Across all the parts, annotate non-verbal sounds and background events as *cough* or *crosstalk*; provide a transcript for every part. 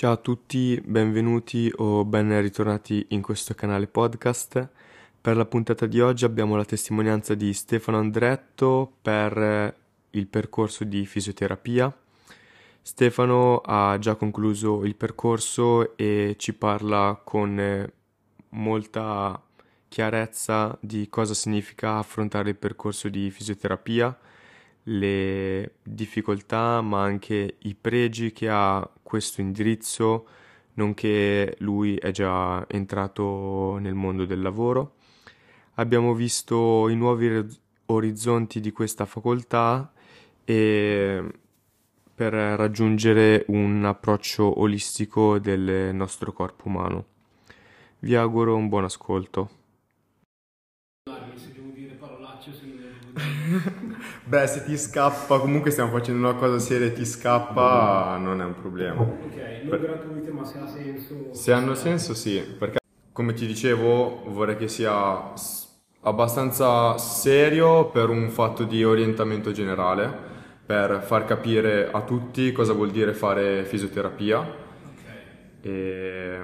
Ciao a tutti, benvenuti o ben ritornati in questo canale podcast. Per la puntata di oggi abbiamo la testimonianza di Stefano Andretto per il percorso di fisioterapia. Stefano ha già concluso il percorso e ci parla con molta chiarezza di cosa significa affrontare il percorso di fisioterapia, le difficoltà ma anche i pregi che ha questo indirizzo, nonché lui è già entrato nel mondo del lavoro. Abbiamo visto i nuovi orizzonti di questa facoltà e per raggiungere un approccio olistico del nostro corpo umano. Vi auguro un buon ascolto. Se devo dire parolacce, se ne *laughs* Beh, se ti scappa, comunque stiamo facendo una cosa seria e ti scappa, non è un problema. Ok, non gratuite, ma se ha senso. Se hanno senso, sì, perché come ti dicevo, vorrei che sia abbastanza serio per un fatto di orientamento generale, per far capire a tutti cosa vuol dire fare fisioterapia. Ok. E...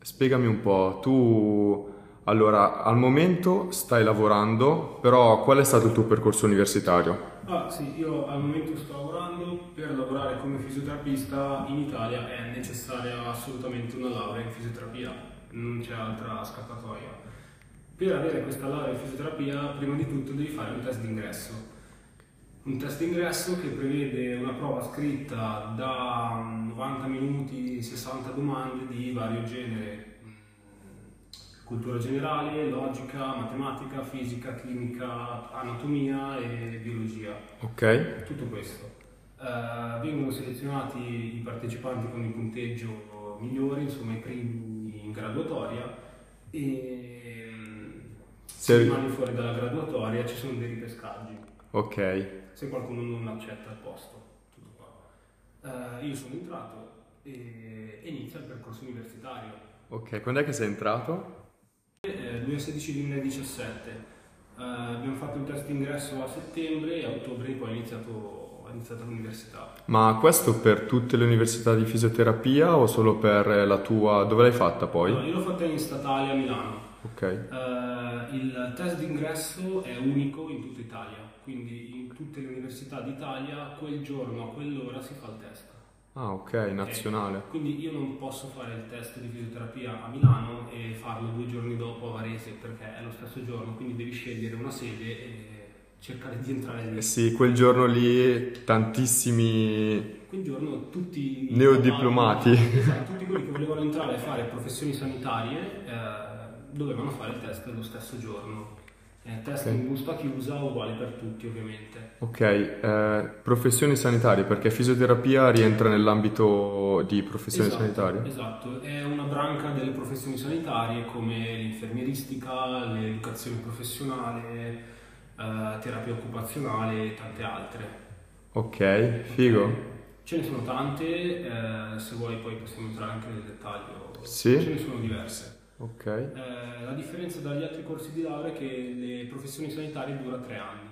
Spiegami un po', tu allora al momento stai lavorando, però qual è stato il tuo percorso universitario? Ah sì, io al momento sto lavorando, per lavorare come fisioterapista in Italia è necessaria assolutamente una laurea in fisioterapia, non c'è altra scappatoia. Per avere questa laurea in fisioterapia, prima di tutto devi fare un test d'ingresso. Un test d'ingresso che prevede una prova scritta da 90 minuti, 60 domande di vario genere, cultura generale, logica, matematica, fisica, chimica, anatomia e biologia. Ok. Tutto questo. Uh, vengono selezionati i partecipanti con il punteggio migliore, insomma i primi in graduatoria e se rimani fuori dalla graduatoria ci sono dei ripescaggi. Ok. Se qualcuno non accetta il posto. Tutto qua. Uh, io sono entrato e inizia il percorso universitario. Ok, quando è che sei entrato? 2016-2017. Uh, abbiamo fatto il test ingresso a settembre e a ottobre poi è iniziato, è iniziata l'università. Ma questo per tutte le università di fisioterapia o solo per la tua? Dove l'hai fatta poi? No, io l'ho fatta in statale a Milano. Ok. Uh, il test d'ingresso è unico in tutta Italia, quindi in tutte le università d'Italia quel giorno a quell'ora si fa il test. Ah, ok, nazionale. Okay. Quindi io non posso fare il test di fisioterapia a Milano e farlo due giorni dopo a Varese perché è lo stesso giorno, quindi devi scegliere una sede e cercare di entrare lì. Eh sì, quel giorno lì tantissimi quel giorno tutti neodiplomati, esatto, tutti quelli che volevano entrare a fare professioni sanitarie eh, dovevano fare il test lo stesso giorno. Eh, test okay. in busta chiusa uguale per tutti ovviamente. Ok, eh, professioni sanitarie perché fisioterapia rientra nell'ambito di professioni esatto, sanitarie? Esatto, è una branca delle professioni sanitarie come l'infermieristica, l'educazione professionale, eh, terapia occupazionale e tante altre. Ok, figo. Okay. Ce ne sono tante, eh, se vuoi poi possiamo entrare anche nel dettaglio. Sì. Ce ne sono diverse. Ok. Eh, la differenza dagli altri corsi di laurea è che le professioni sanitarie dura tre anni,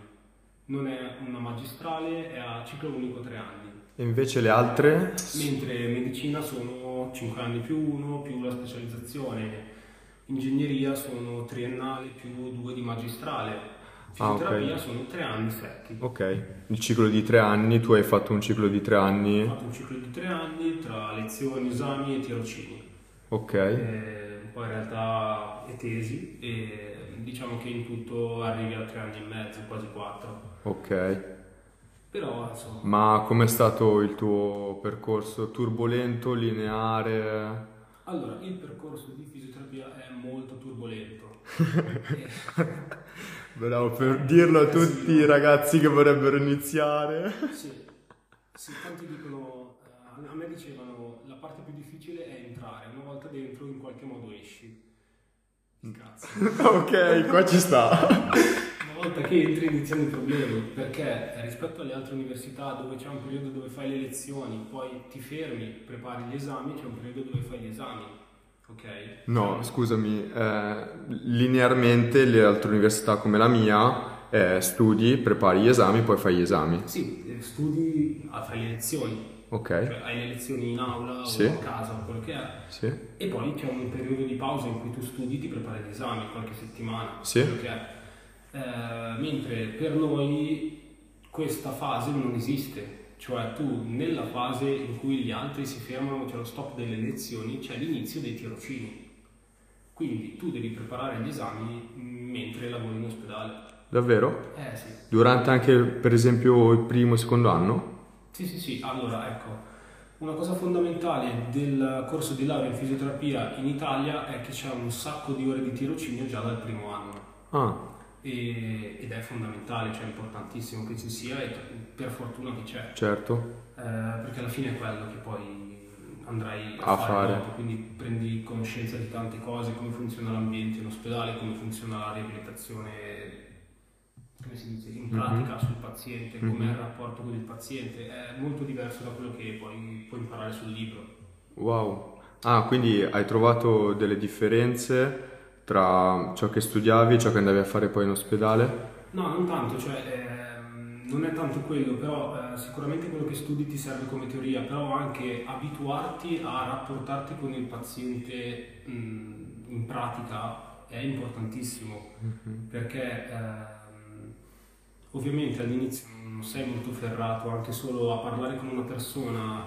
non è una magistrale, è a ciclo unico tre anni. E invece le altre? Mentre medicina sono 5 anni più uno, più la specializzazione. Ingegneria sono triennale più due di magistrale. Fisioterapia ah, okay. sono tre anni secchi. Ok, il ciclo di tre anni, tu hai fatto un ciclo di tre anni? Ho fatto un ciclo di tre anni tra lezioni, esami e tirocini. Ok. Eh, poi in realtà è tesi e diciamo che in tutto arrivi a tre anni e mezzo, quasi quattro. Ok. Però insomma... Ma com'è stato il tuo percorso? Turbolento, lineare? Allora, il percorso di fisioterapia è molto turbolento. *laughs* Bravo, per dirlo a tutti i ragazzi che vorrebbero iniziare. Sì, sì tanti dicono, a me dicevano la parte più difficile è entrare, una volta dentro in qualche modo esci. Cazzo. *laughs* ok, qua ci sta. Una volta che entri iniziano i problemi, perché rispetto alle altre università dove c'è un periodo dove fai le lezioni, poi ti fermi, prepari gli esami, c'è un periodo dove fai gli esami. Ok? No, scusami, eh, linearmente le altre università come la mia eh, studi, prepari gli esami, poi fai gli esami. Sì, studi, fai le lezioni, Ok. Cioè hai le lezioni in aula Sì. o a casa o quello che è. Sì. E poi c'è un periodo di pausa in cui tu studi, ti prepari gli esami, qualche settimana, Sì. Eh, mentre per noi questa fase non esiste, cioè tu nella fase in cui gli altri si fermano, c'è lo stop delle lezioni, c'è l'inizio dei tirocini. Quindi tu devi preparare gli esami mentre lavori in ospedale. Davvero? Eh sì. Durante anche, per esempio, il primo e secondo anno? Sì, sì, sì. Allora, ecco, una cosa fondamentale del corso di laurea in fisioterapia in Italia è che c'è un sacco di ore di tirocinio già dal primo anno. Ah, E- ed è fondamentale, cioè è importantissimo che ci sia e per fortuna che c'è, certo. Eh, perché alla fine è quello che poi andrai a, A fare, fare. dopo, quindi prendi conoscenza di tante cose, come funziona l'ambiente in ospedale, come funziona la riabilitazione, come si dice, in Mhm. pratica sul paziente, com'è Mhm. il rapporto con il paziente, è molto diverso da quello che poi puoi imparare sul libro. Wow. Ah, quindi hai trovato delle differenze tra ciò che studiavi e ciò che andavi a fare poi in ospedale? No, non tanto, cioè ehm, non è tanto quello, però eh, sicuramente quello che studi ti serve come teoria, però anche abituarti a rapportarti con il paziente mh, in pratica è importantissimo, perché ehm, ovviamente all'inizio non sei molto ferrato, anche solo a parlare con una persona,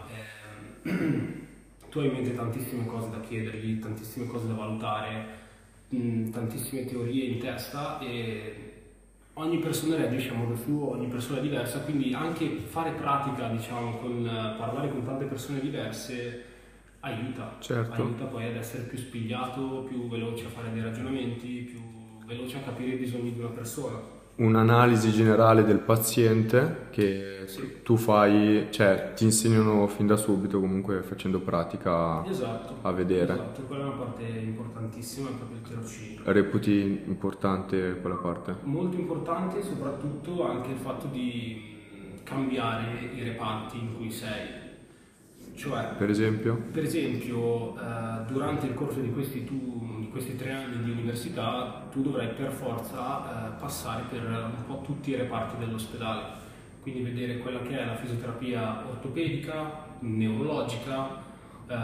ehm, *clears throat* tu hai in mente tantissime cose da chiedergli, tantissime cose da valutare mh, tantissime teorie in testa e ogni persona reagisce a modo suo, ogni persona è diversa, quindi anche fare pratica, diciamo, con eh, parlare con tante persone diverse aiuta, Certo. aiuta poi ad essere più spigliato, più veloce a fare dei ragionamenti, più veloce a capire i bisogni di una persona. Un'analisi generale del paziente che Sì. tu fai, cioè ti insegnano fin da subito comunque facendo pratica, Esatto. a vedere. Esatto, quella è una parte importantissima, è proprio il tirocinio. Reputi importante quella parte? Molto importante soprattutto anche il fatto di cambiare i reparti in cui sei. Cioè, Per esempio? per esempio, eh, durante il corso di questi, tu- di questi tre anni di università, tu dovrai per forza eh, passare per un po' tutti i reparti dell'ospedale. Quindi vedere quella che è la fisioterapia ortopedica, neurologica, eh,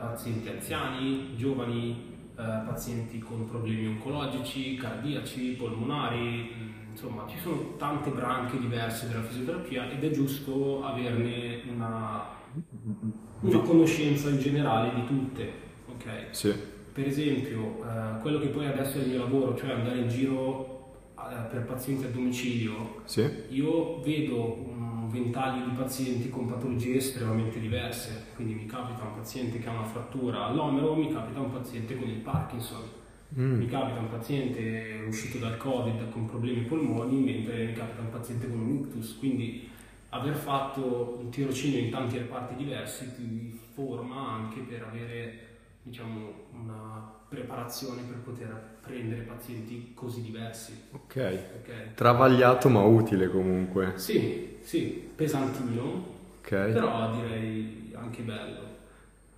pazienti anziani, giovani, eh, pazienti con problemi oncologici, cardiaci, polmonari, mh, insomma ci sono tante branche diverse della fisioterapia ed è giusto averne una, una conoscenza in generale di tutte. ok? Sì. Per esempio, eh, quello che poi adesso è il mio lavoro, cioè andare in giro eh, per pazienti a domicilio, Sì? io vedo un ventaglio di pazienti con patologie estremamente diverse, quindi mi capita un paziente che ha una frattura all'omero, mi capita un paziente con il Parkinson, Mm. mi capita un paziente uscito dal Covid con problemi polmoni, mentre mi capita un paziente con un ictus, quindi aver fatto un tirocinio in tanti reparti diversi ti forma anche per avere diciamo, una preparazione per poter prendere pazienti così diversi. Ok. ok? Travagliato ma utile comunque. Sì, sì, pesantino, Ok. però direi anche bello.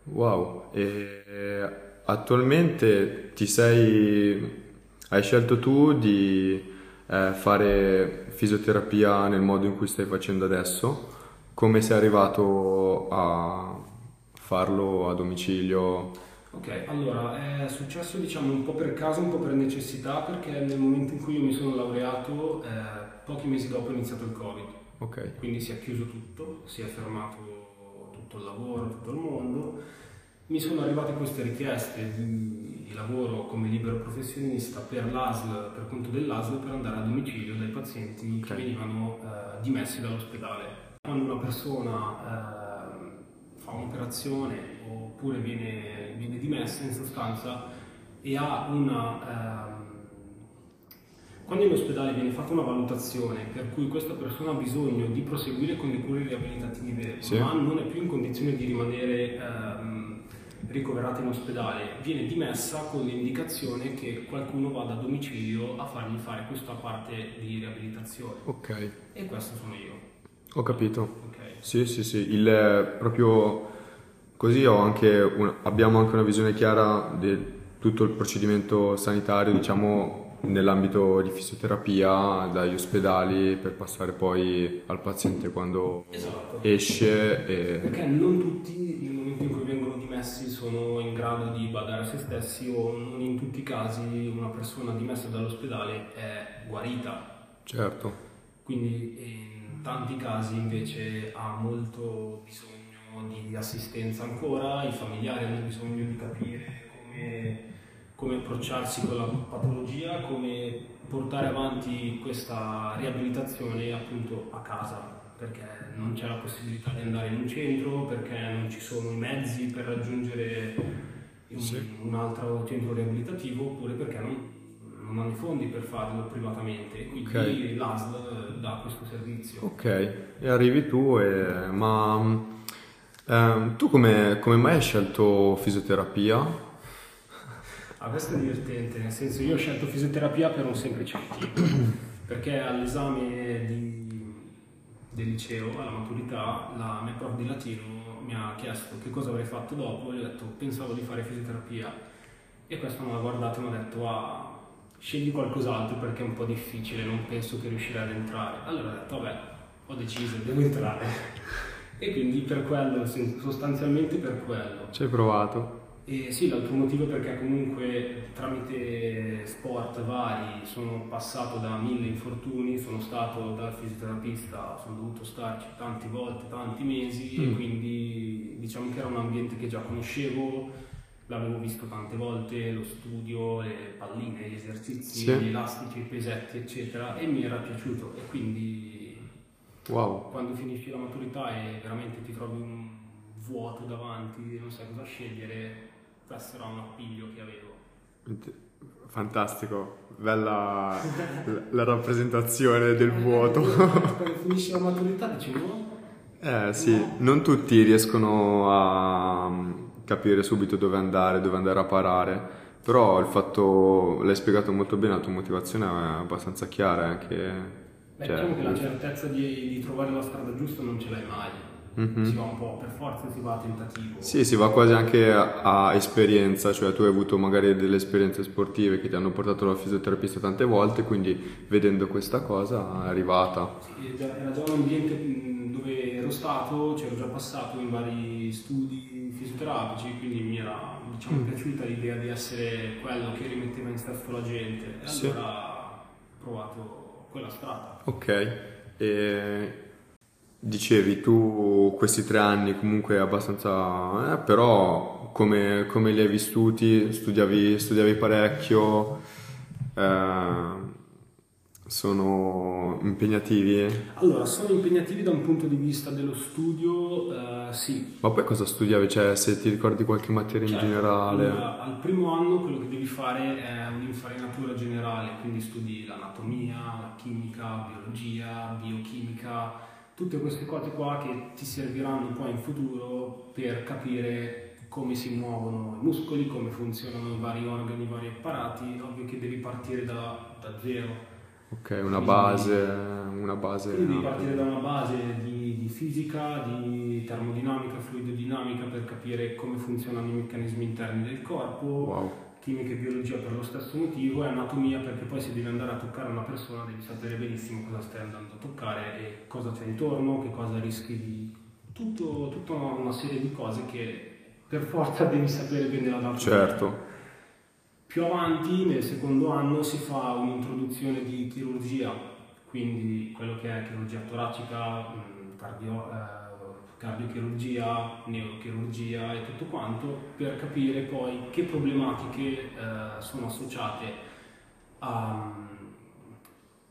Wow. E attualmente ti sei... Hai scelto tu di eh, fare fisioterapia nel modo in cui stai facendo adesso? Come sei arrivato a farlo a domicilio? Ok, allora è successo diciamo un po' per caso, un po' per necessità, perché nel momento in cui io mi sono laureato, eh, pochi mesi dopo è iniziato il Covid, Ok. quindi si è chiuso tutto, si è fermato tutto il lavoro, tutto il mondo. Mi sono arrivate queste richieste di, di lavoro come libero professionista per l'ASL, per conto dell'ASL, per andare a domicilio dai pazienti Ok. che venivano eh, dimessi dall'ospedale. Quando una persona eh, fa un'operazione oppure viene, viene dimessa in sostanza e ha una... ehm, quando in ospedale viene fatta una valutazione per cui questa persona ha bisogno di proseguire con le cure riabilitative, Sì. ma non è più in condizione di rimanere ehm, ricoverata in ospedale, viene dimessa con l'indicazione che qualcuno vada a domicilio a fargli fare questa parte di riabilitazione. Ok. E questo sono io. Ho capito. ok? Sì, sì, sì, il, proprio così ho anche un- abbiamo anche una visione chiara di tutto il procedimento sanitario, diciamo nell'ambito di fisioterapia dagli ospedali per passare poi al paziente quando Esatto. esce e... Perché non tutti nel momento in cui vengono dimessi sono in grado di badare a se stessi o non in tutti i casi una persona dimessa dall'ospedale è guarita. Certo, Quindi in tanti casi invece ha molto bisogno di assistenza ancora, i familiari hanno bisogno di capire come, come approcciarsi con la patologia, come portare avanti questa riabilitazione appunto a casa, perché non c'è la possibilità di andare in un centro, perché non ci sono i mezzi per raggiungere un, un altro centro riabilitativo, oppure perché non, non hanno i fondi per farlo privatamente. Quindi Ok. l'ASL dà questo servizio. ok, e arrivi tu e... ma ehm, tu come, come mai hai scelto fisioterapia? Ah, questo è divertente, nel senso io ho scelto fisioterapia per un semplice motivo, *clears throat* perché all'esame di- del liceo, alla maturità, la mia prof di latino mi ha chiesto che cosa avrei fatto dopo e ho detto pensavo di fare fisioterapia e questo mi ha guardato e mi ha detto ah, scegli qualcos'altro perché è un po' difficile, non penso che riuscirai ad entrare. Allora ho detto vabbè, ho deciso, devo entrare. *laughs* E quindi per quello, sostanzialmente per quello. Ci hai provato? E sì, l'altro motivo è perché comunque tramite sport vari sono passato da mille infortuni, sono stato dal fisioterapista, sono dovuto starci tante volte, tanti mesi e Mm. quindi diciamo che era un ambiente che già conoscevo, l'avevo visto tante volte, lo studio, le palline, gli esercizi, Sì. gli elastici, i pesetti eccetera e mi era piaciuto e quindi Wow, quando finisci la maturità e veramente ti trovi un vuoto davanti e non sai cosa scegliere, questo era un appiglio che avevo. fantastico, bella la, rappresentazione del vuoto. Quando finisci la maturità dici no? Eh sì, non tutti riescono a mm, capire subito dove andare, dove andare a parare, però il fatto, l'hai spiegato molto bene, la tua motivazione è abbastanza chiara anche... Beh, cioè, diciamo che la certezza di, di trovare la strada giusta non ce l'hai mai. Mhm. Si va un po', per forza si va a tentativo. Sì, si va quasi anche a, a esperienza, cioè tu hai avuto magari delle esperienze sportive che ti hanno portato dal fisioterapista tante volte, quindi vedendo questa cosa è arrivata. Sì, era già un ambiente dove ero stato, c'ero già passato in vari studi fisioterapici, quindi mi era diciamo, Mm. piaciuta l'idea di essere quello che rimetteva in sesto la gente. E Sì. allora ho provato quella strada. Ok, e dicevi tu questi tre anni comunque abbastanza, eh, però come, come li hai vissuti? Studiavi, studiavi parecchio? Eh, sono impegnativi? Allora, sono impegnativi da un punto di vista dello studio, eh, sì. Ma poi cosa studiavi? Cioè, se ti ricordi qualche materia in Certo, generale? allora, al primo anno quello che devi fare è un'infarinatura generale, quindi studi l'anatomia, la chimica, biologia, biochimica, tutte queste cose qua che ti serviranno poi in futuro per capire come si muovono i muscoli, come funzionano i vari organi, i vari apparati, ovvio che devi partire da, da zero. Ok, una base, una base... Quindi devi partire da una base di, di fisica, di termodinamica, fluidodinamica per capire come funzionano i meccanismi interni del corpo, Wow, chimica e biologia per lo stesso motivo e anatomia perché poi se devi andare a toccare una persona devi sapere benissimo cosa stai andando a toccare e cosa c'è intorno, che cosa rischi di... Tutto, tutta una, una serie di cose che per forza *laughs* devi sapere bene la data. certo. Più avanti, nel secondo anno, si fa un'introduzione di chirurgia, quindi quello che è chirurgia toracica, mh, cardio, eh, cardiochirurgia, neurochirurgia e tutto quanto, per capire poi che problematiche eh, sono associate a...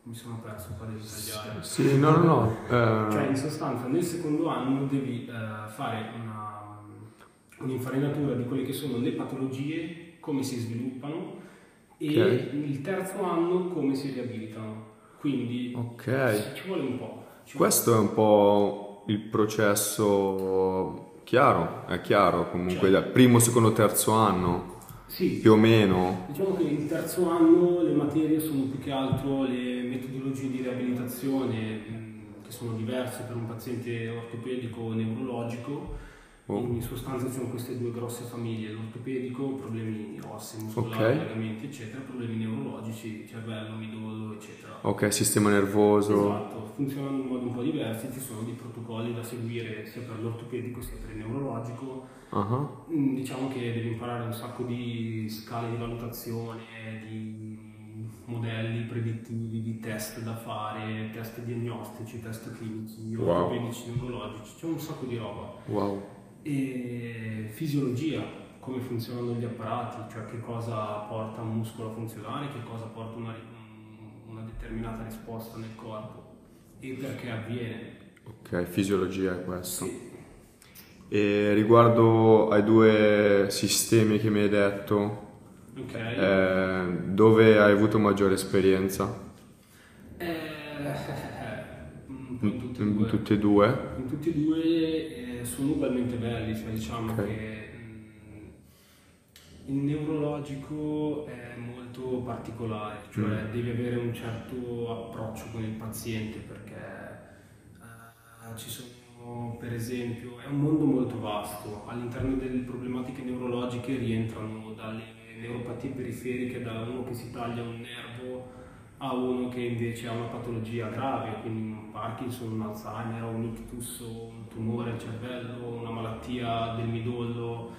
Mi sono perso qua devi tagliare. Sì, no, no, no. eh, Cioè, in sostanza, nel secondo anno devi eh, fare una, un'infarinatura di quelle che sono le patologie, come si sviluppano, e Ok. il terzo anno come si riabilitano. Quindi ok. ci vuole un po'. Questo è un po' il processo chiaro, è chiaro comunque, dal primo, secondo, terzo anno, vuole- Sì, più o meno. Diciamo che il terzo anno le materie sono più che altro le metodologie di riabilitazione mh, che sono diverse per un paziente ortopedico o neurologico. In sostanza ci sono queste due grosse famiglie, l'ortopedico, problemi ossei, muscolari, Ok. legamenti, eccetera, problemi neurologici, cervello, midollo, eccetera. Ok, sistema nervoso. Esatto, funzionano in modo un po' diversi, ci sono dei protocolli da seguire sia per l'ortopedico sia per il neurologico. Ah, Mm, Diciamo che devi imparare un sacco di scale di valutazione, di modelli predittivi, di test da fare, test diagnostici, test clinici, Wow. ortopedici, neurologici, c'è un sacco di roba. Wow. E fisiologia, come funzionano gli apparati, cioè che cosa porta un muscolo a funzionare, che cosa porta una, una determinata risposta nel corpo e perché avviene. Ok, fisiologia è questo. Sì. E riguardo ai due sistemi che mi hai detto, Ok. eh, dove hai avuto maggiore esperienza? Eh, *laughs* in tutti e due. In tutti e due sono ugualmente belli, cioè diciamo Ok. che mm, il neurologico è molto particolare, cioè Mm. devi avere un certo approccio con il paziente perché eh, ci sono, per esempio, è un mondo molto vasto, all'interno delle problematiche neurologiche rientrano dalle neuropatie periferiche, da uno che si taglia un nervo a uno che invece ha una patologia grave, quindi un Parkinson, un Alzheimer, un ictus, un tumore al cervello, una malattia del midollo.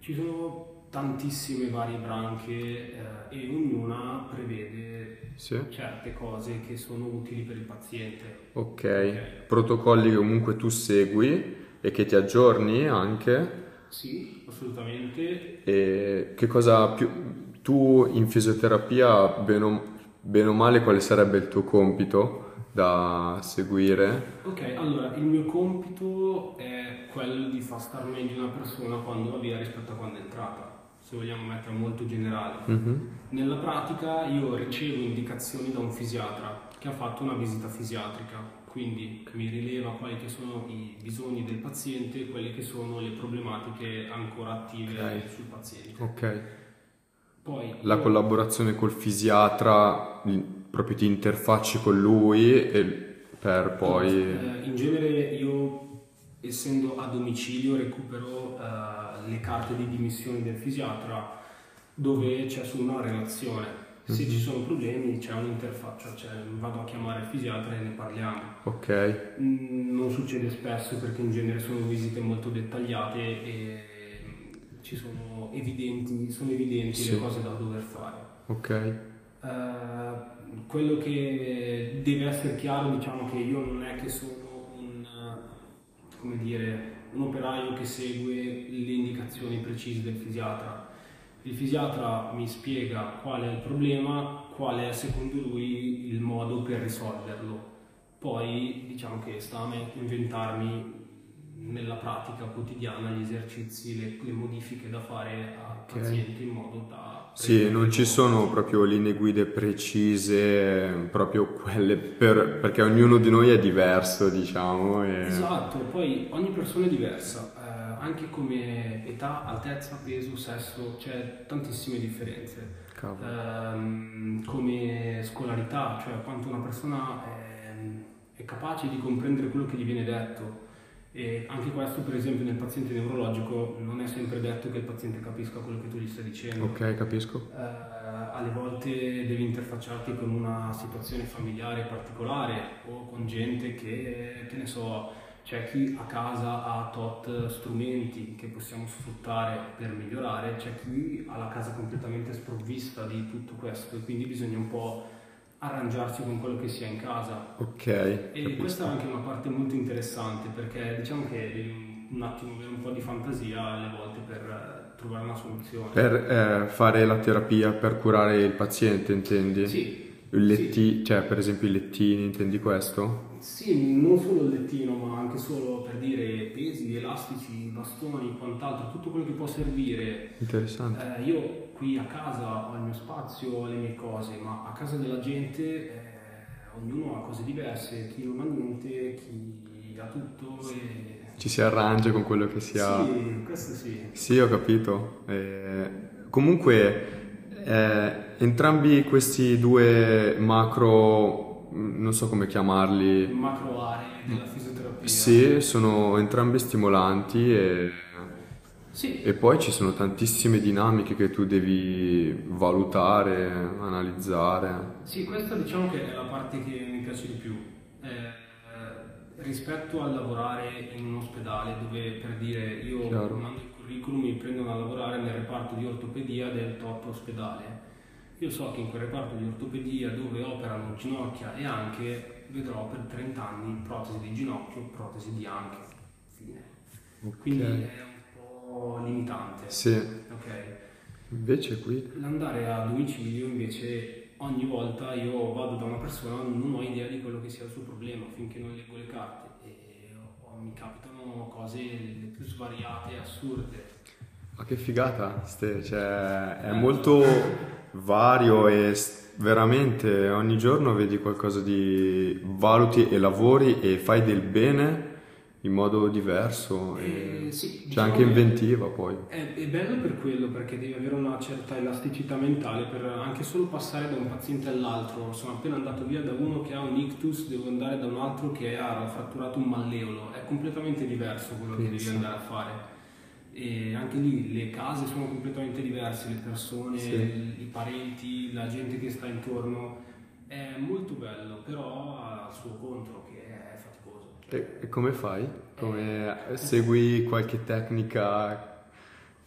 Ci sono tantissime varie branche eh, e ognuna prevede Sì. certe cose che sono utili per il paziente. Ok. Protocolli che comunque tu segui e che ti aggiorni anche. Sì, assolutamente. E che cosa più... Tu in fisioterapia, bene o, bene o male, quale sarebbe il tuo compito da seguire? Ok, allora il mio compito è quello di far star meglio una persona quando va via rispetto a quando è entrata, se vogliamo mettere molto generale. Mhm. Nella pratica io ricevo indicazioni da un fisiatra che ha fatto una visita fisiatrica, quindi mi rileva quali che sono i bisogni del paziente e quelle che sono le problematiche ancora attive Ok. sul paziente. Ok. Poi La io- collaborazione col fisiatra, proprio ti interfacci con lui e per poi... Eh, in genere io, essendo a domicilio, recupero eh, le carte di dimissione del fisiatra dove c'è solo una relazione. Se Mhm. ci sono problemi c'è un'interfaccia, cioè vado a chiamare il fisiatra e ne parliamo. Ok. Mm, Non succede spesso perché in genere sono visite molto dettagliate e ci sono evidenti, sono evidenti Sì. le cose da dover fare. Ok. Eh, quello che deve essere chiaro, diciamo che io non è che sono un, come dire, un operaio che segue le indicazioni precise del fisiatra. Il fisiatra mi spiega qual è il problema, qual è secondo lui il modo per risolverlo. Poi diciamo che sta a me inventarmi nella pratica quotidiana gli esercizi, le, le modifiche da fare al Ok. paziente in modo da... Sì, non ci sono proprio linee guide precise, proprio quelle per, perché ognuno di noi è diverso, diciamo. E... Esatto, poi ogni persona è diversa, eh, anche come età, altezza, peso, sesso, c'è tantissime differenze. Ehm, come scolarità, cioè quanto una persona è, è capace di comprendere quello che gli viene detto. E anche questo, per esempio, nel paziente neurologico non è sempre detto che il paziente capisca quello che tu gli stai dicendo. Ok, capisco. Eh, alle volte devi interfacciarti con una situazione familiare particolare o con gente che, che ne so, c'è chi a casa ha tot strumenti che possiamo sfruttare per migliorare, c'è chi ha la casa completamente sprovvista di tutto questo e quindi bisogna un po' arrangiarsi con quello che si ha in casa. Ok, E capisco. questa è anche una parte molto interessante perché diciamo che un attimo avere un po' di fantasia alle volte per eh, trovare una soluzione. Per eh, fare la terapia, per curare il paziente, intendi? Sì, Il letti- cioè per esempio i lettini, intendi questo? Sì, non solo il lettino, ma anche solo per dire pesi, elastici, bastoni, quant'altro, tutto quello che può servire. Interessante. Eh, io qui a casa ho il mio spazio, ho le mie cose, ma a casa della gente eh, ognuno ha cose diverse, chi non ha niente, chi ha tutto e... Ci si arrangia con quello che si ha. Sì, questo sì. Sì, ho capito. Eh, comunque, eh, entrambi questi due macro, mm, non so come chiamarli, Macro aree della fisioterapia. sì, sono entrambi stimolanti e Sì. E poi ci sono tantissime dinamiche che tu devi valutare, analizzare. Sì, questa diciamo che è la parte che mi piace di più. Eh, rispetto a lavorare in un ospedale dove per dire io Chiaro. mando il curriculum, mi prendono a lavorare nel reparto di ortopedia del top ospedale. Io so che in quel reparto di ortopedia dove operano ginocchia e anche vedrò per 30 anni protesi di ginocchio, protesi di anche. Fine. Ok. Quindi è un po' limitante. Sì, Ok. invece qui... L'andare a domicilio invece ogni volta io vado da una persona, non ho idea di quello che sia il suo problema finché non leggo le carte e oh, mi capitano cose le più svariate, assurde. Ma che figata, Ste, cioè è molto vario e veramente ogni giorno vedi qualcosa di valuti e lavori e fai del bene in modo diverso e Eh, sì, c'è diciamo anche che- inventiva poi. È, è bello per quello perché devi avere una certa elasticità mentale per anche solo passare da un paziente all'altro. Sono appena andato via da uno che ha un ictus, devo andare da un altro che ha fratturato un malleolo. È completamente diverso quello che devi andare a fare. E anche lì le case sono completamente diverse, le persone, Sì. i parenti, la gente che sta intorno. È molto bello, però ha il suo contro che è faticoso. E, e come fai? Come segui qualche tecnica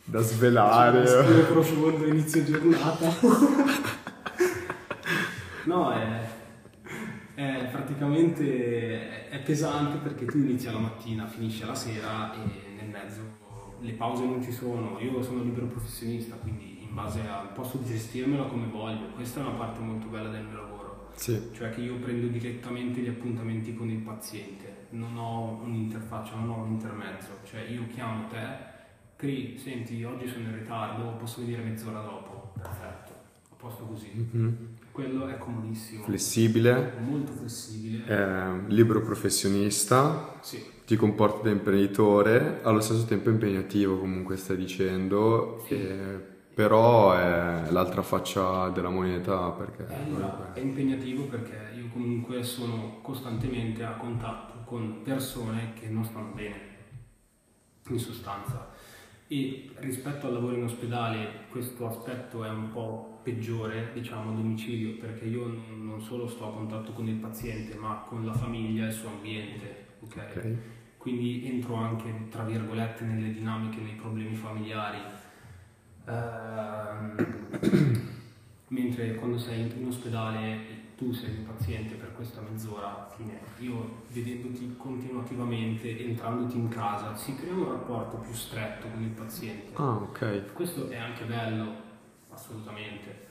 da svelare? Respiro profondo inizio giornata. *laughs* no, è, è praticamente è pesante perché tu inizi la mattina, finisci la sera e nel mezzo le pause non ci sono. Io sono libero professionista, quindi in base a posso gestirmela come voglio. Questa è una parte molto bella del mio lavoro. Sì, Cioè che io prendo direttamente gli appuntamenti con il paziente, non ho un'interfaccia, non ho un intermezzo, cioè io chiamo te, Cri, senti, oggi sono in ritardo, posso venire mezz'ora dopo, perfetto, a posto così. Mhm. Quello è comodissimo, flessibile, molto flessibile. eh, libero professionista, Sì, ti comporti da imprenditore, allo stesso tempo impegnativo comunque stai dicendo, Sì. Però è l'altra faccia della moneta perché è, è impegnativo perché io comunque sono costantemente a contatto con persone che non stanno bene, in sostanza. E rispetto al lavoro in ospedale questo aspetto è un po' peggiore, diciamo, a domicilio, perché io non, solo sto a contatto con il paziente, ma con la famiglia e il suo ambiente, ok? Ok. Quindi entro anche, tra virgolette, nelle dinamiche, nei problemi familiari. Ehm, *clears throat* mentre quando sei in ospedale tu sei il paziente per questa mezz'ora, fine. Io vedendoti continuativamente, entrandoti in casa, si crea un rapporto più stretto con il paziente. Ah, ok. Questo è anche bello, assolutamente,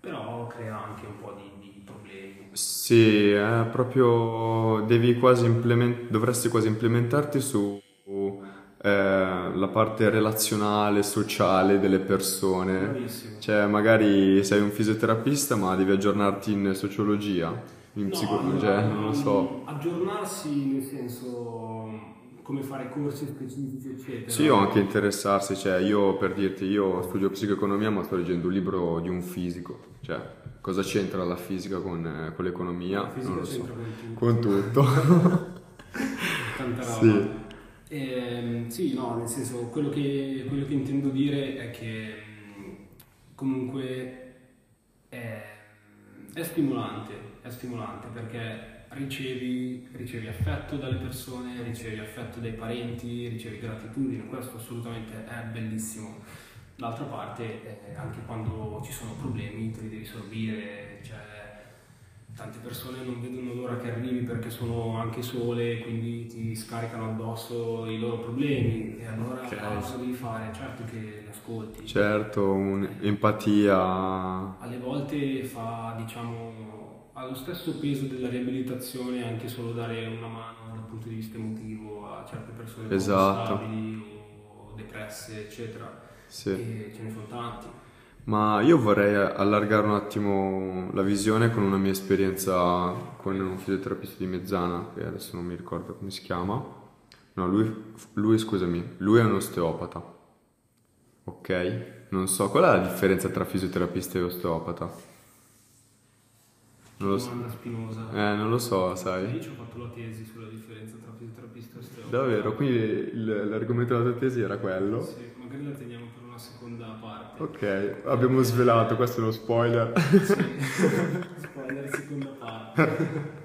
però crea anche un po' di, di problemi. Sì, è proprio devi quasi implement- dovresti quasi implementarti su eh, la parte relazionale, sociale delle persone. Bravissimo. Cioè, magari sei un fisioterapista, ma devi aggiornarti in sociologia, in No, psicologia, allora, non lo so. Aggiornarsi nel senso come fare corsi specifici, eccetera. Sì, o anche interessarsi, cioè io per dirti, io studio psicoeconomia ma sto leggendo un libro di un fisico, cioè cosa c'entra la fisica con, eh, con l'economia? La fisica non lo so. con tutto. Con tutto. *laughs* Tanta *laughs* roba. Sì. Ehm, sì, no, nel senso, quello che, quello che intendo dire è che mh, comunque è, è stimolante, è stimolante perché ricevi, ricevi affetto dalle persone, ricevi affetto dai parenti, ricevi gratitudine, questo assolutamente è bellissimo. D'altra parte, eh, anche quando ci sono problemi, te li devi sorbire, cioè tante persone non vedono l'ora che arrivi perché sono anche sole, quindi ti scaricano addosso i loro problemi e allora Ok. cosa devi fare? Certo che ascolti. Certo, un'empatia. Alle volte fa, diciamo, ha lo stesso peso della riabilitazione anche solo dare una mano dal punto di vista emotivo a certe persone Esatto. stabili o depresse, eccetera. Sì. E ce ne sono tanti. Ma io vorrei allargare un attimo la visione con una mia esperienza con un fisioterapista di Mezzana, che adesso non mi ricordo come si chiama. No, lui, lui scusami, lui è un osteopata. Ok? Non so, qual è la differenza tra fisioterapista e osteopata? Non lo so. Domanda spinosa. Eh, non lo so, Io sai. ci ho fatto la tesi sulla differenza tra fisioterapista e osteopata. Davvero, quindi l'argomento della tua tesi era quello? Sì, magari la teniamo per seconda parte. Ok, abbiamo svelato, questo è uno spoiler. *laughs* Sì. Spoiler seconda parte.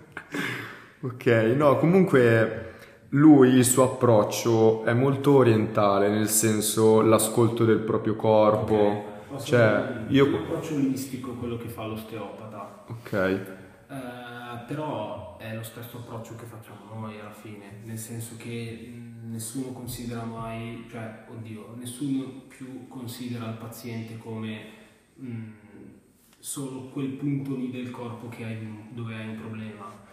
Ok, no, comunque lui, il suo approccio è molto orientale, nel senso l'ascolto del proprio corpo. Posso Cioè, io... È un approccio olistico quello che fa l'osteopata. Ok, Eh, però è lo stesso approccio che facciamo noi alla fine, nel senso che mh, nessuno considera mai, cioè, oddio, nessuno più considera il paziente come mh, solo quel punto lì del corpo che hai, dove hai un problema.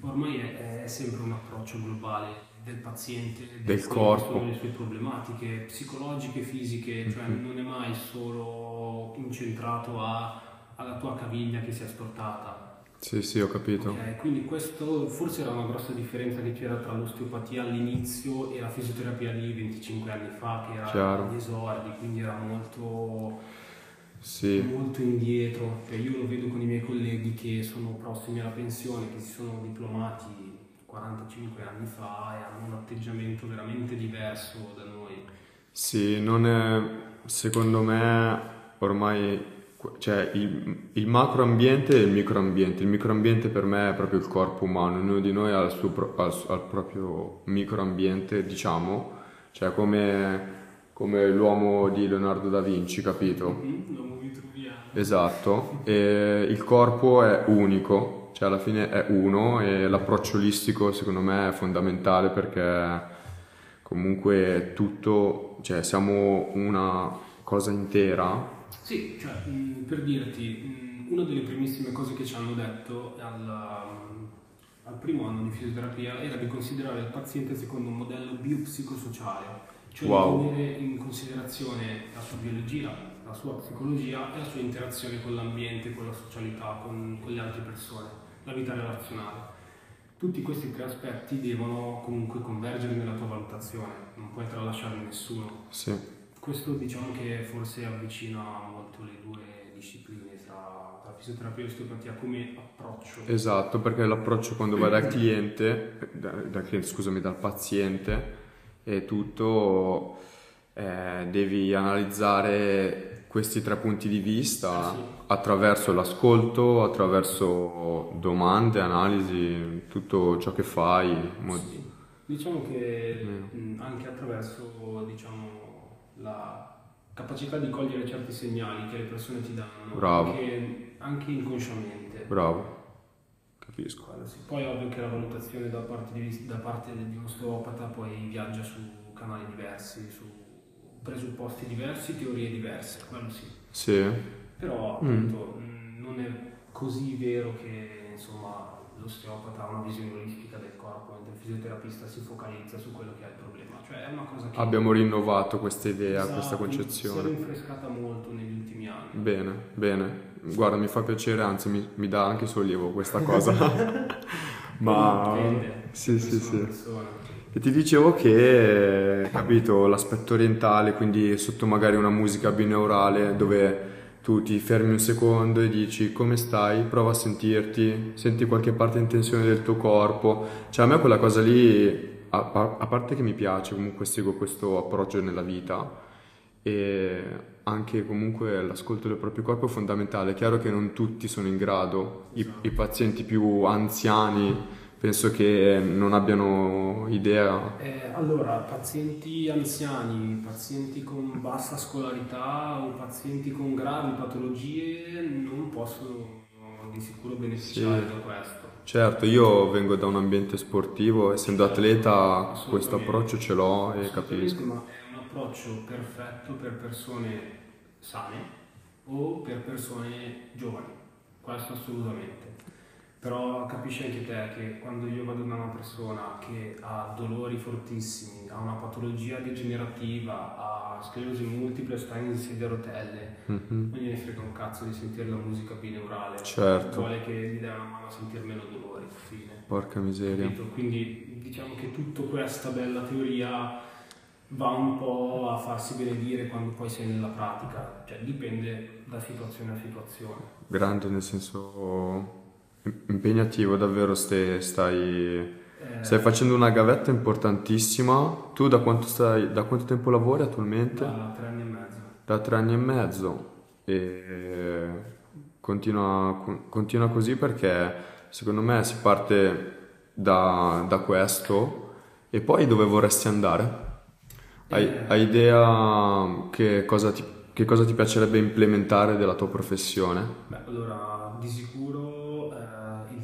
Ormai è, è sempre un approccio globale del paziente, Del che corpo. sono le sue problematiche psicologiche, fisiche, cioè Mhm. non è mai solo incentrato a- alla tua caviglia che si è stortata. Sì, sì, ho capito. Ok, quindi questo forse era una grossa differenza che c'era tra l'osteopatia all'inizio e la fisioterapia di 25 anni fa, che era Chiaro. agli esordi, quindi era molto, Sì, molto indietro. Cioè, io lo vedo con i miei colleghi che sono prossimi alla pensione, che si sono diplomati 45 anni fa e hanno un atteggiamento veramente diverso da noi. sì, non è, secondo me ormai, cioè il, il macroambiente e il microambiente. Il microambiente per me è proprio il corpo umano, ognuno di noi ha il, suo, ha il proprio microambiente, diciamo, cioè come, come l'uomo di Leonardo da Vinci, capito? Mhm, L'uomo vitruviano. Esatto, e il corpo è unico, cioè alla fine è uno e l'approccio olistico secondo me è fondamentale perché comunque è tutto, cioè siamo una cosa intera. Sì, cioè, mh, per dirti, mh, una delle primissime cose che ci hanno detto al, mh, al primo anno di fisioterapia era di considerare il paziente secondo un modello biopsicosociale, cioè Wow. di tenere in considerazione la sua biologia, la sua psicologia e la sua interazione con l'ambiente, con la socialità, con, con le altre persone, la vita relazionale. Tutti questi tre aspetti devono comunque convergere nella tua valutazione, non puoi tralasciarne nessuno. Sì, Questo diciamo che forse avvicina molto le due discipline tra, tra fisioterapia e osteopatia come approccio. esatto, perché l'approccio quando vai dal cliente, da- dal cliente, scusami, dal paziente e tutto, eh, devi analizzare questi tre punti di vista sì. attraverso l'ascolto, attraverso domande, analisi, tutto ciò che fai. Sì. Diciamo che Mm. anche attraverso diciamo, la capacità di cogliere certi segnali che le persone ti danno, Bravo. Anche, anche inconsciamente. Bravo, capisco. Sì. Poi è ovvio che la valutazione da parte di, da parte di un osteopata poi viaggia su canali diversi, su presupposti diversi, teorie diverse, quello sì. Sì, Però Mm. appunto mh, non è così vero che insomma l'osteopata ha una visione olistica del corpo, mentre il fisioterapista si focalizza su quello che è il problema. Cioè è una cosa che abbiamo rinnovato questa idea, Esatto, questa Si è concezione. rinfrescata molto negli ultimi anni. Bene, bene. Guarda, mi fa piacere, anzi mi, mi dà anche sollievo questa *laughs* cosa. Ma Dipende, sì, sì, sì. persona. E ti dicevo che, capito, l'aspetto orientale, quindi sotto magari una musica binaurale dove tu ti fermi un secondo e dici come stai, prova a sentirti, senti qualche parte in tensione del tuo corpo. Cioè a me quella cosa lì, a, a- parte che mi piace, comunque seguo questo approccio nella vita e anche comunque l'ascolto del proprio corpo è fondamentale. È chiaro che non tutti sono in grado, i, i pazienti più anziani penso che non abbiano idea. Eh, allora, pazienti anziani, pazienti con bassa scolarità o pazienti con gravi patologie non possono di sicuro beneficiare Sì. da questo. Certo, io vengo da un ambiente sportivo, essendo atleta questo approccio ce l'ho e capisco. Ma è un approccio perfetto per persone sane o per persone giovani, questo assolutamente. Però capisci anche te che quando io vado da una persona che ha dolori fortissimi, ha una patologia degenerativa, ha sclerosi multiple, sta in sedia a rotelle, Mhm. non gliene frega un cazzo di sentire la musica bineurale. Certo. Vuole che gli dai una mano a sentire meno dolori, fine. Porca miseria. Capito? Quindi diciamo che tutta questa bella teoria va un po' a farsi benedire quando poi sei nella pratica, cioè dipende da situazione a situazione. Grande nel senso Impegnativo, davvero stai, stai, eh, stai, facendo una gavetta importantissima. Tu da quanto, stai, da quanto tempo lavori attualmente? Da tre anni e mezzo. Da tre anni e mezzo. E continua, continua così perché secondo me si parte da, da questo e poi dove vorresti andare? Hai, eh. hai idea che cosa, ti, che cosa ti piacerebbe implementare della tua professione? Beh, allora, di sicuro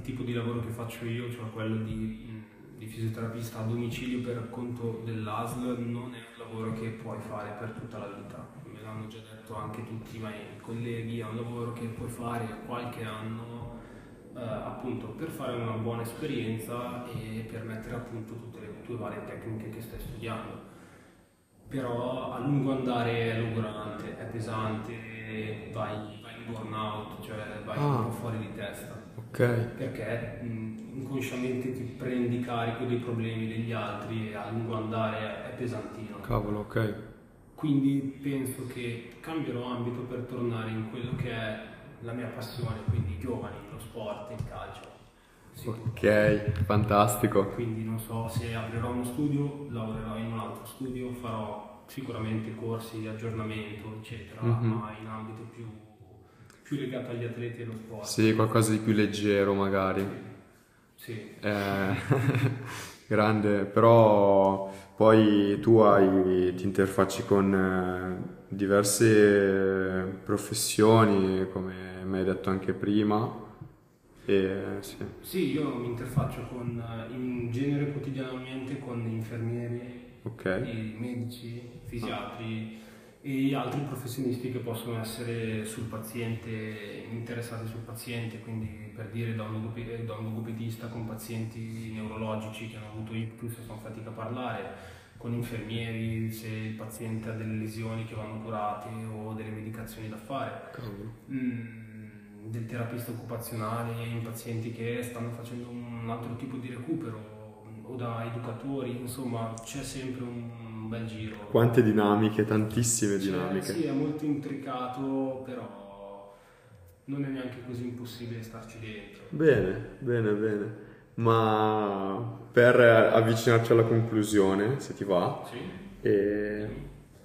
tipo di lavoro che faccio io, cioè quello di, di fisioterapista a domicilio per conto dell'ASL, non è un lavoro che puoi fare per tutta la vita. Me l'hanno già detto anche tutti i miei colleghi, è un lavoro che puoi fare qualche anno eh, appunto per fare una buona esperienza e per mettere a punto tutte le tue varie tecniche che stai studiando. Però a lungo andare è logorante, è pesante, vai, vai in burnout, cioè vai ah. un po' fuori di testa. Okay. Perché mh, inconsciamente ti prendi carico dei problemi degli altri e a lungo andare è pesantino. Cavolo, ok. Quindi penso che cambierò ambito per tornare in quello che è la mia passione, quindi i giovani, lo sport, il calcio. Sì. Ok, fantastico. Quindi non so se aprirò uno studio, lavorerò in un altro studio, farò sicuramente corsi di aggiornamento, eccetera, mm-hmm. ma in ambito più, più, legato agli atleti e allo sport. Sì, qualcosa di più leggero magari. Sì. sì. Eh, *laughs* grande, però poi tu hai, ti interfacci con eh, diverse professioni, come mi hai detto anche prima. E, sì. sì. io mi interfaccio con, in genere quotidianamente con infermieri, okay. medici, fisiatri e altri professionisti che possono essere sul paziente, interessati sul paziente, quindi per dire da un, logopedista con pazienti neurologici che hanno avuto ictus e fanno fatica a parlare, con infermieri se il paziente ha delle lesioni che vanno curate o delle medicazioni da fare. Mm, del terapista occupazionale in pazienti che stanno facendo un altro tipo di recupero o da educatori, insomma c'è sempre un bel giro. Quante dinamiche, tantissime dinamiche. Sì, è molto intricato, però non è neanche così impossibile starci dentro. Bene, bene, bene. Ma per avvicinarci alla conclusione, se ti va, sì.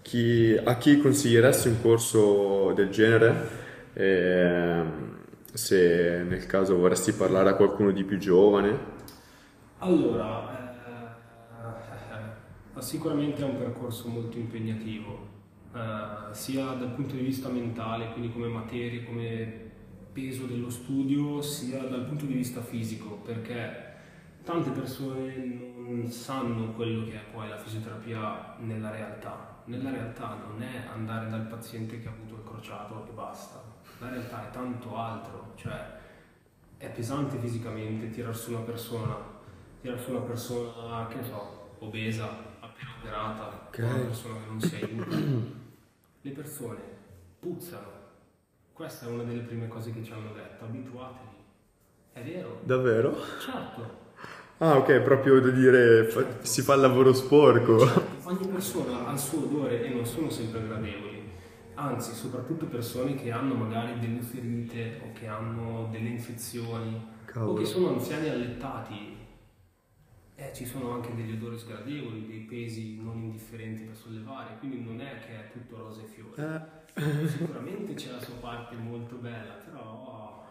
chi, a chi consiglieresti un corso del genere? E, se nel caso vorresti parlare a qualcuno di più giovane? Allora, eh, sicuramente è un percorso molto impegnativo, eh, sia dal punto di vista mentale, quindi come materie, come peso dello studio sia dal punto di vista fisico, perché tante persone non sanno quello che è poi la fisioterapia nella realtà. Nella realtà non è andare dal paziente che ha avuto il crociato e basta. La realtà è tanto altro, cioè è pesante fisicamente tirare su una persona, tirare su una persona, che so, obesa, operata, okay. una persona che non si aiuta. *clears throat* Le persone puzzano, questa è una delle prime cose che ci hanno detto, abituatevi. È vero? Davvero? Certo. Ah, ok, proprio da dire certo. si fa il lavoro sporco. Certo. Ogni persona ha il suo odore e non sono sempre gradevoli. Anzi, soprattutto persone che hanno magari delle ferite o che hanno delle infezioni Cavolo. o che sono anziani allettati. Eh, ci sono anche degli odori sgradevoli, dei pesi non indifferenti da sollevare, quindi non è che è tutto rose e fiori. Eh. Sicuramente c'è la sua parte molto bella, però...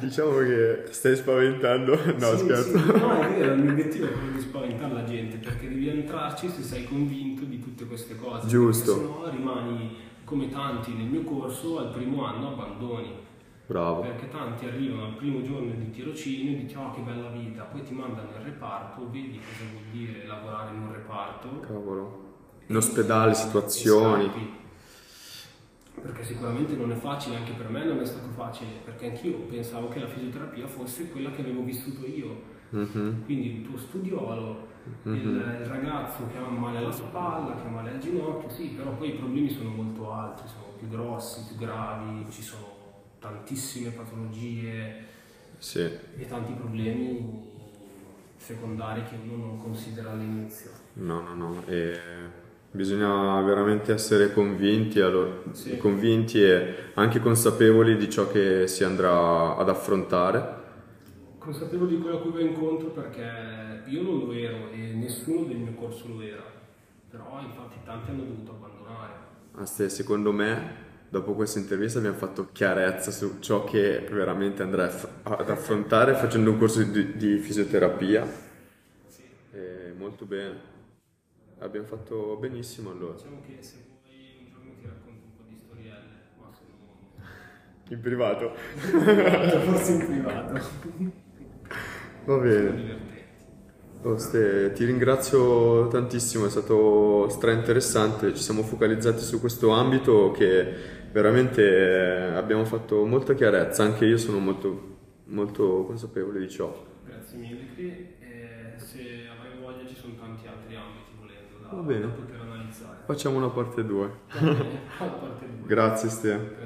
Diciamo che stai spaventando... No, sì, scherzo. Sì, no, è vero, il mio obiettivo è quello di spaventare la gente, perché devi entrarci se sei convinto di tutte queste cose. Giusto. Se no rimani, come tanti nel mio corso, al primo anno abbandoni. Bravo. Perché tanti arrivano al primo giorno di tirocinio e dicono oh che bella vita, poi ti mandano in reparto, vedi cosa vuol dire lavorare in un reparto. Cavolo. In ospedale, situazioni. Perché sicuramente non è facile, anche per me non è stato facile, perché anch'io pensavo che la fisioterapia fosse quella che avevo vissuto io. Mm-hmm. Quindi il tuo studiolo, mm-hmm. il, il, ragazzo che ha male alla spalla, che ha male al ginocchio, sì, però poi i problemi sono molto altri, sono più grossi, più gravi, ci sono tantissime patologie sì. e tanti problemi secondari che uno non considera all'inizio. No, no, no. E Bisogna veramente essere convinti, allora, sì. convinti, e anche consapevoli di ciò che si andrà ad affrontare consapevole di quello a cui va incontro perché io non lo ero e nessuno del mio corso lo era, però infatti tanti hanno dovuto abbandonare. Aste, secondo me, dopo questa intervista abbiamo fatto chiarezza su ciò che veramente andrà ad affrontare facendo un corso di, di fisioterapia. E molto bene. Abbiamo fatto benissimo allora. Diciamo che se vuoi un giorno ti racconto un po' di storielle, ma se no... In privato. Forse in privato. Va Sono bene. Oh, Ste, ti ringrazio tantissimo, è stato stra interessante, ci siamo focalizzati su questo ambito che veramente eh, abbiamo fatto molta chiarezza, anche io sono molto, molto consapevole di ciò. Grazie mille Cri, se avrai voglia ci sono tanti altri ambiti volendo da, Va bene. da poter analizzare. Facciamo una parte 2. Va bene, alla parte 2. Grazie Ste. Grazie a te.